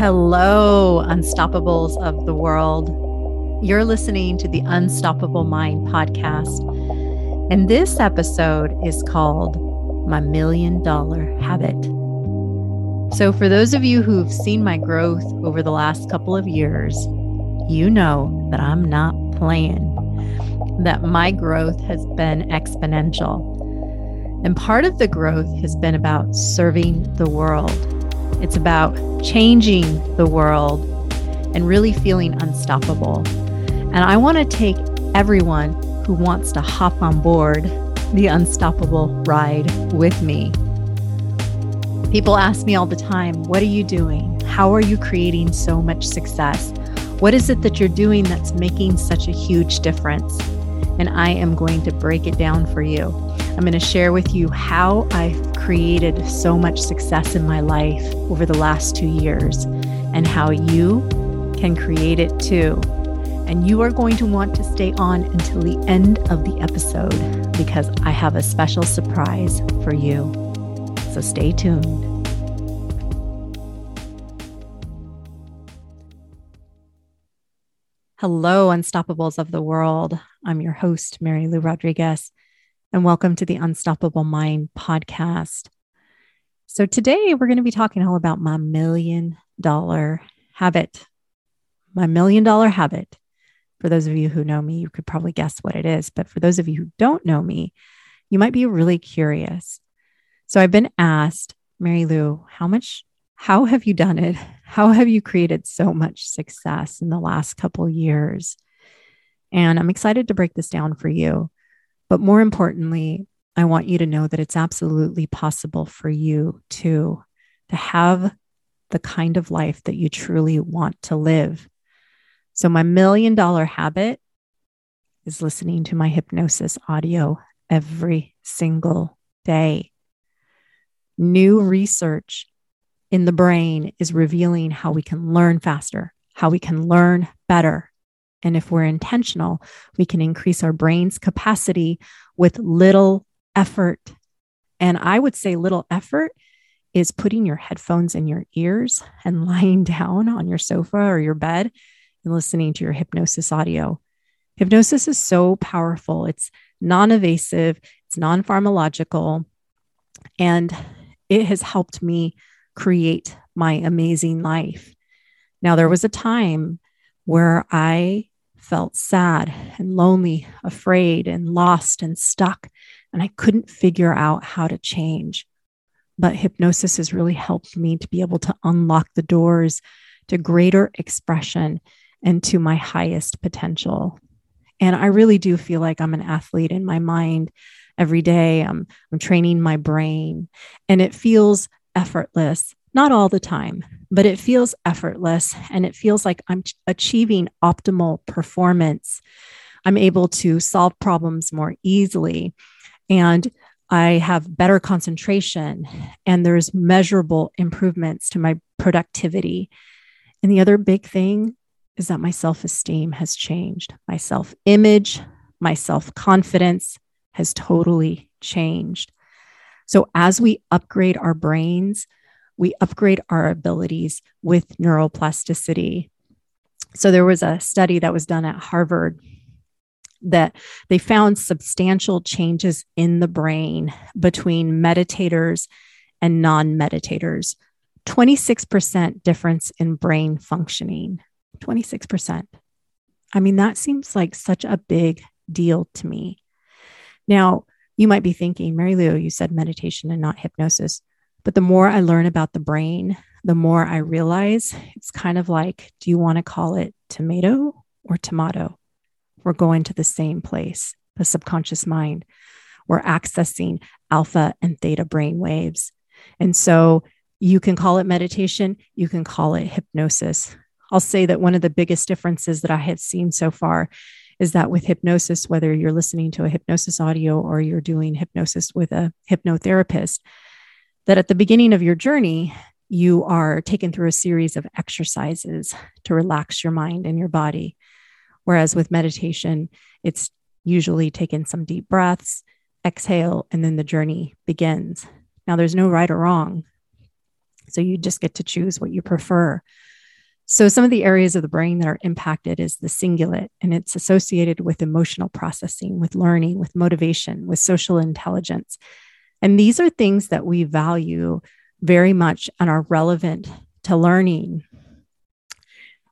Hello, unstoppables of the world. You're listening to the Unstoppable Mind podcast. And this episode is called My Million Dollar Habit. So, for those of you who've seen my growth over the last couple of years, you know that I'm not playing, that my growth has been exponential. And part of the growth has been about serving the world it's about changing the world and really feeling unstoppable. And I want to take everyone who wants to hop on board the unstoppable ride with me. People ask me all the time, What are you doing? How are you creating so much success? What is it that you're doing that's making such a huge difference? And I am going to break it down for you. I'm going to share with you how I've created so much success in my life over the last two years and how you can create it too. And you are going to want to stay on until the end of the episode because I have a special surprise for you. So stay tuned. Hello, Unstoppables of the World. I'm your host, Mary Lou Rodriguez and welcome to the Unstoppable Mind podcast. So, today we're going to be talking all about my million dollar habit. My million dollar habit. For those of you who know me, you could probably guess what it is. But for those of you who don't know me, you might be really curious. So, I've been asked, Mary Lou, how much, how have you done it? How have you created so much success in the last couple years? And I'm excited to break this down for you. But more importantly, I want you to know that it's absolutely possible for you to, to have the kind of life that you truly want to live. So, my million dollar habit is listening to my hypnosis audio every single day. New research in the brain is revealing how we can learn faster, how we can learn better, and if we're intentional, we can increase our brain's capacity with little effort. And I would say little effort is putting your headphones in your ears and lying down on your sofa or your bed and listening to your hypnosis audio. Hypnosis is so powerful. It's non evasive, it's non pharmacological, and it has helped me create my amazing life. Now, there was a time where I felt sad and lonely, afraid and lost and stuck. And I couldn't figure out how to change. But hypnosis has really helped me to be able to unlock the doors to greater expression and to my highest potential. And I really do feel like I'm an athlete in my mind every day. I'm, I'm training my brain, and it feels effortless, not all the time, but it feels effortless and it feels like I'm achieving optimal performance. I'm able to solve problems more easily and I have better concentration and there's measurable improvements to my productivity. And the other big thing is that my self esteem has changed. My self image, my self confidence has totally changed. So, as we upgrade our brains, we upgrade our abilities with neuroplasticity. So there was a study that was done at Harvard that they found substantial changes in the brain between meditators and non meditators. 26% difference in brain functioning. 26%. I mean, that seems like such a big deal to me. Now, you might be thinking, Mary Lou, you said meditation and not hypnosis. But the more I learn about the brain, the more I realize it's kind of like do you want to call it tomato or tomato? We're going to the same place, the subconscious mind. We're accessing alpha and theta brain waves. And so you can call it meditation, you can call it hypnosis. I'll say that one of the biggest differences that I have seen so far is that with hypnosis, whether you're listening to a hypnosis audio or you're doing hypnosis with a hypnotherapist, that at the beginning of your journey, you are taken through a series of exercises to relax your mind and your body. Whereas with meditation, it's usually taken some deep breaths, exhale, and then the journey begins. Now, there's no right or wrong. So you just get to choose what you prefer. So, some of the areas of the brain that are impacted is the cingulate, and it's associated with emotional processing, with learning, with motivation, with social intelligence. And these are things that we value very much and are relevant to learning.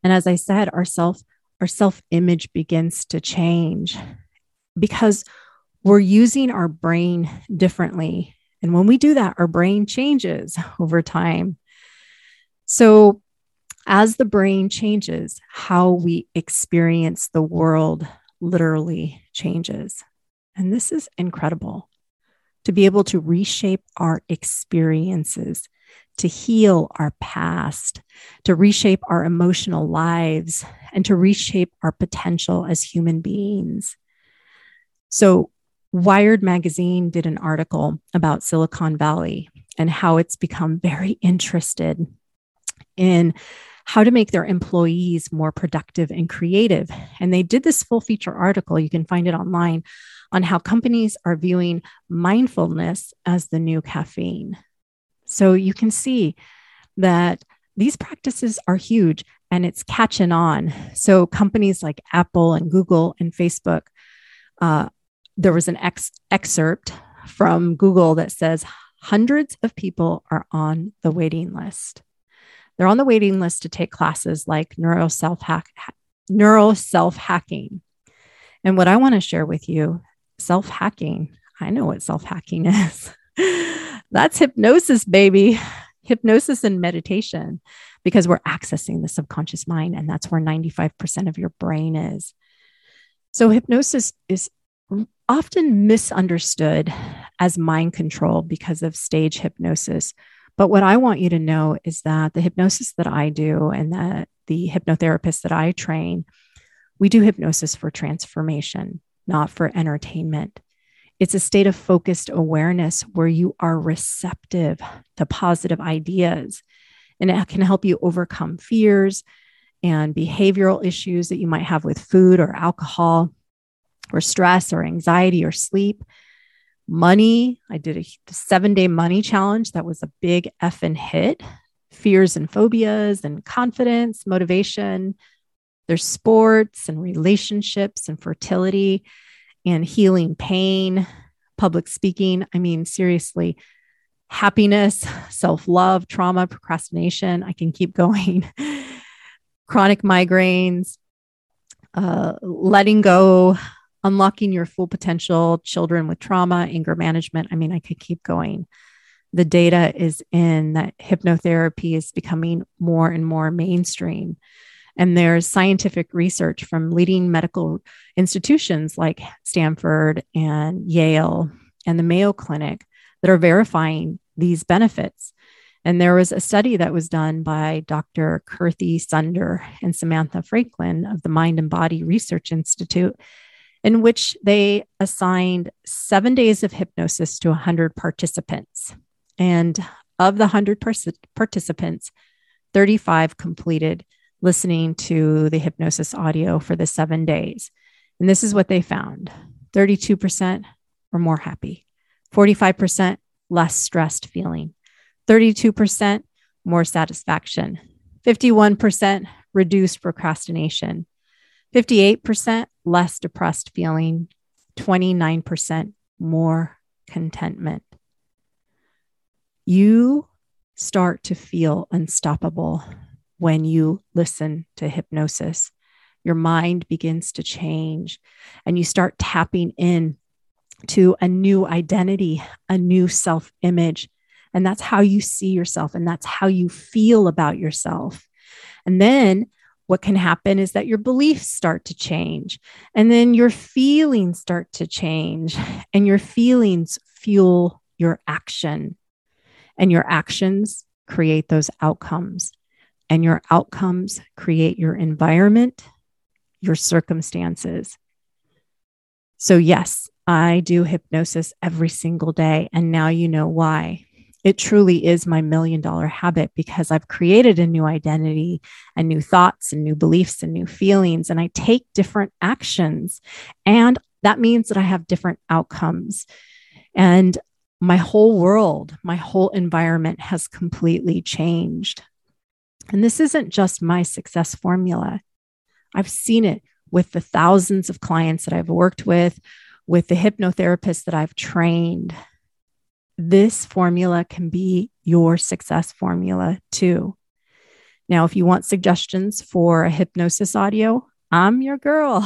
And as I said, our self our self image begins to change because we're using our brain differently. And when we do that, our brain changes over time. So as the brain changes, how we experience the world literally changes. And this is incredible to be able to reshape our experiences, to heal our past, to reshape our emotional lives, and to reshape our potential as human beings. So, Wired Magazine did an article about Silicon Valley and how it's become very interested in how to make their employees more productive and creative. And they did this full feature article, you can find it online, on how companies are viewing mindfulness as the new caffeine. So you can see that these practices are huge and it's catching on. So companies like Apple and Google and Facebook, uh, there was an ex- excerpt from Google that says hundreds of people are on the waiting list. They're on the waiting list to take classes like neuro self hack, neuro self hacking. And what I want to share with you, self hacking, I know what self hacking is. That's hypnosis, baby. Hypnosis and meditation, because we're accessing the subconscious mind, and that's where 95% of your brain is. So, hypnosis is often misunderstood as mind control because of stage hypnosis, but what I want you to know is that the hypnosis that I do and that the hypnotherapists that I train, we do hypnosis for transformation, not for entertainment. It's a state of focused awareness where you are receptive to positive ideas and it can help you overcome fears and behavioral issues that you might have with food or alcohol or stress or anxiety or sleep money. I did a seven day money challenge that was a big effing hit. Fears and phobias and confidence, motivation. There's sports and relationships and fertility and healing pain, public speaking. I mean, seriously, happiness, self love, trauma, procrastination. I can keep going. Chronic migraines, uh, letting go, unlocking your full potential, children with trauma, anger management. I mean, I could keep going. The data is in that hypnotherapy is becoming more and more mainstream. And there's scientific research from leading medical institutions like Stanford and Yale and the Mayo Clinic that are verifying these benefits. And there was a study that was done by Dr. Kirthi Sunder and Samantha Franklin of the Mind and Body Research Institute in which they assigned seven days of hypnosis to 100 participants. And of the 100 participants, 35 completed listening to the hypnosis audio for the seven days. And this is what they found. 32% were more happy, 45% less stressed feeling, 32% more satisfaction, 51% reduced procrastination, 58% less depressed feeling, 29% more contentment. You start to feel unstoppable when you listen to hypnosis. Your mind begins to change and you start tapping in to a new identity, a new self image. And that's how you see yourself and that's how you feel about yourself. And then what can happen is that your beliefs start to change and then your feelings start to change and your feelings fuel your action and your actions create those outcomes and your outcomes create your environment your circumstances so yes i do hypnosis every single day and now you know why it truly is my million dollar habit because I've created a new identity and new thoughts and new beliefs and new feelings. And I take different actions. And that means that I have different outcomes. And my whole world, my whole environment has completely changed. And this isn't just my success formula. I've seen it with the thousands of clients that I've worked with, with the hypnotherapists that I've trained. This formula can be your success formula too. Now, if you want suggestions for a hypnosis audio, I'm your girl.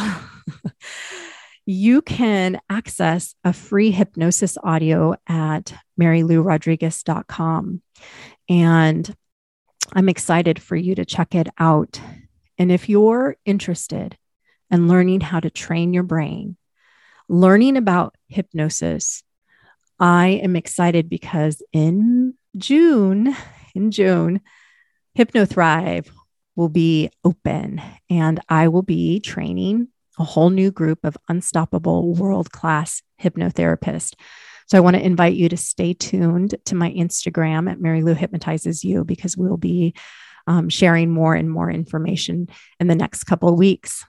you can access a free hypnosis audio at marylourodriguez.com. And I'm excited for you to check it out. And if you're interested in learning how to train your brain, learning about hypnosis, I am excited because in June, in June, HypnoThrive will be open and I will be training a whole new group of unstoppable world class hypnotherapists. So I want to invite you to stay tuned to my Instagram at Mary Lou Hypnotizes You because we'll be um, sharing more and more information in the next couple of weeks.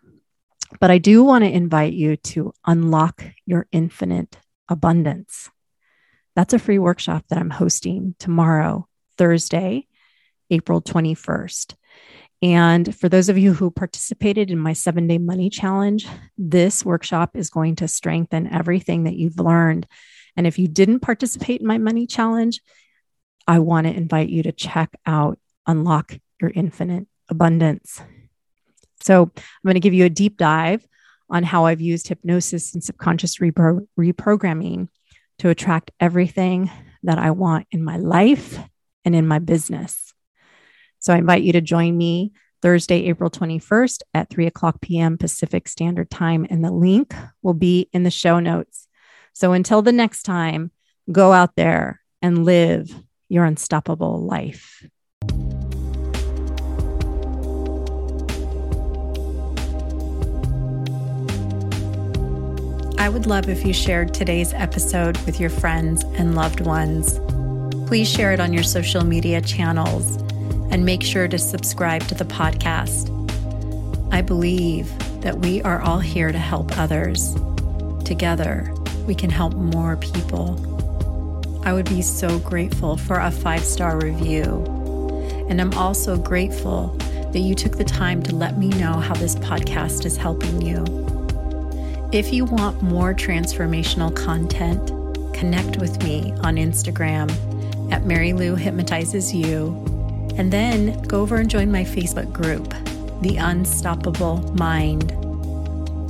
But I do want to invite you to unlock your infinite abundance. That's a free workshop that I'm hosting tomorrow, Thursday, April 21st. And for those of you who participated in my seven day money challenge, this workshop is going to strengthen everything that you've learned. And if you didn't participate in my money challenge, I want to invite you to check out Unlock Your Infinite Abundance. So I'm going to give you a deep dive on how I've used hypnosis and subconscious repro- reprogramming to attract everything that I want in my life and in my business. So I invite you to join me Thursday, April 21st at 3 o'clock p.m. Pacific Standard Time. And the link will be in the show notes. So until the next time, go out there and live your unstoppable life. I would love if you shared today's episode with your friends and loved ones. Please share it on your social media channels and make sure to subscribe to the podcast. I believe that we are all here to help others. Together, we can help more people. I would be so grateful for a five star review. And I'm also grateful that you took the time to let me know how this podcast is helping you. If you want more transformational content, connect with me on Instagram at Mary Lou Hypnotizes You and then go over and join my Facebook group, The Unstoppable Mind.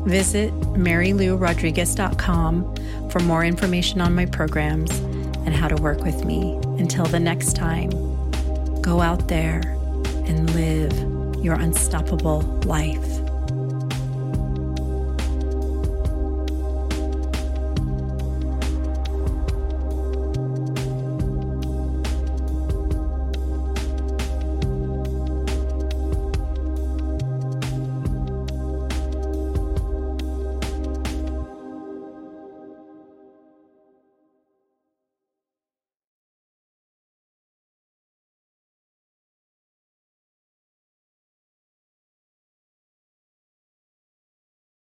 Visit MaryLouRodriguez.com for more information on my programs and how to work with me. Until the next time, go out there and live your unstoppable life.